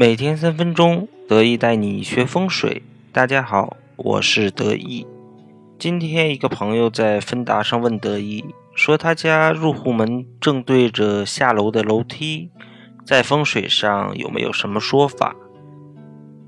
每天三分钟，得意带你学风水。大家好，我是得意。今天一个朋友在芬达上问得意，说他家入户门正对着下楼的楼梯，在风水上有没有什么说法？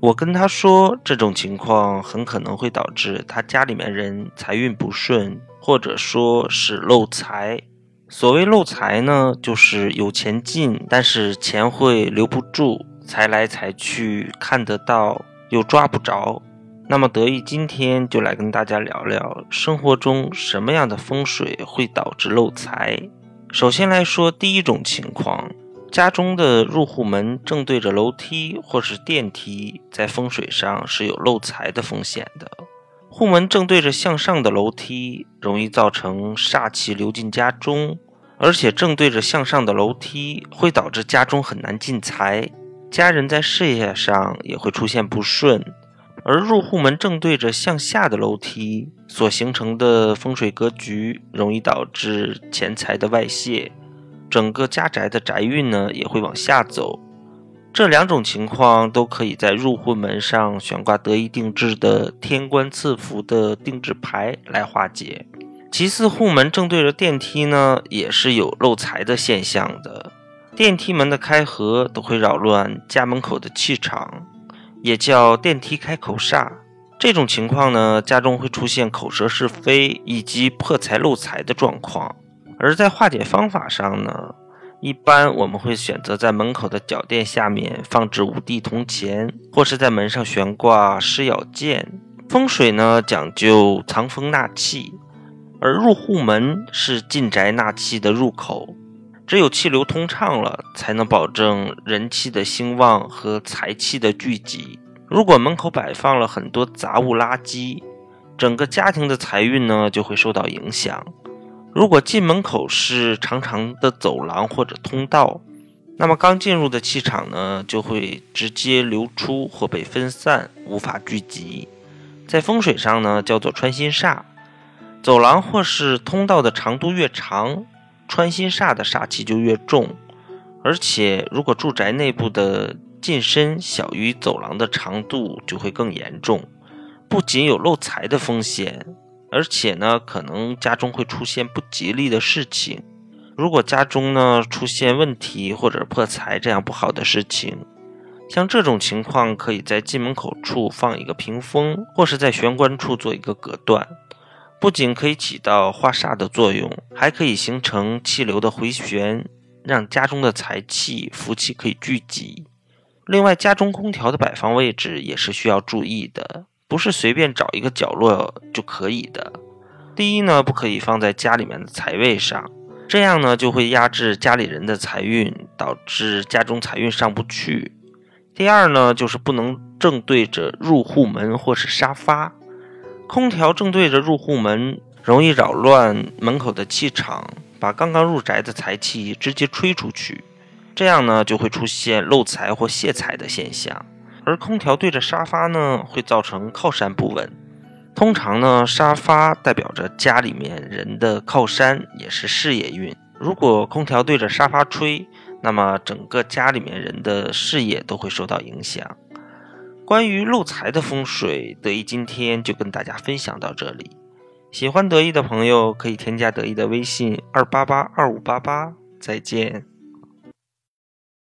我跟他说，这种情况很可能会导致他家里面人财运不顺，或者说是漏财。所谓漏财呢，就是有钱进，但是钱会留不住。财来财去，看得到又抓不着。那么得意今天就来跟大家聊聊生活中什么样的风水会导致漏财。首先来说，第一种情况，家中的入户门正对着楼梯或是电梯，在风水上是有漏财的风险的。户门正对着向上的楼梯，容易造成煞气流进家中，而且正对着向上的楼梯，会导致家中很难进财。家人在事业上也会出现不顺，而入户门正对着向下的楼梯所形成的风水格局，容易导致钱财的外泄，整个家宅的宅运呢也会往下走。这两种情况都可以在入户门上悬挂得意定制的天官赐福的定制牌来化解。其次，户门正对着电梯呢，也是有漏财的现象的。电梯门的开合都会扰乱家门口的气场，也叫电梯开口煞。这种情况呢，家中会出现口舌是非以及破财漏财的状况。而在化解方法上呢，一般我们会选择在门口的脚垫下面放置五帝铜钱，或是在门上悬挂狮咬剑。风水呢讲究藏风纳气，而入户门是进宅纳气的入口。只有气流通畅了，才能保证人气的兴旺和财气的聚集。如果门口摆放了很多杂物垃圾，整个家庭的财运呢就会受到影响。如果进门口是长长的走廊或者通道，那么刚进入的气场呢就会直接流出或被分散，无法聚集。在风水上呢叫做穿心煞。走廊或是通道的长度越长。穿心煞的煞气就越重，而且如果住宅内部的进深小于走廊的长度，就会更严重。不仅有漏财的风险，而且呢，可能家中会出现不吉利的事情。如果家中呢出现问题或者破财这样不好的事情，像这种情况，可以在进门口处放一个屏风，或是在玄关处做一个隔断。不仅可以起到化煞的作用，还可以形成气流的回旋，让家中的财气、福气可以聚集。另外，家中空调的摆放位置也是需要注意的，不是随便找一个角落就可以的。第一呢，不可以放在家里面的财位上，这样呢就会压制家里人的财运，导致家中财运上不去。第二呢，就是不能正对着入户门或是沙发。空调正对着入户门，容易扰乱门口的气场，把刚刚入宅的财气直接吹出去，这样呢就会出现漏财或泄财的现象。而空调对着沙发呢，会造成靠山不稳。通常呢，沙发代表着家里面人的靠山，也是事业运。如果空调对着沙发吹，那么整个家里面人的事业都会受到影响。关于漏财的风水，得意今天就跟大家分享到这里。喜欢得意的朋友可以添加得意的微信二八八二五八八。再见。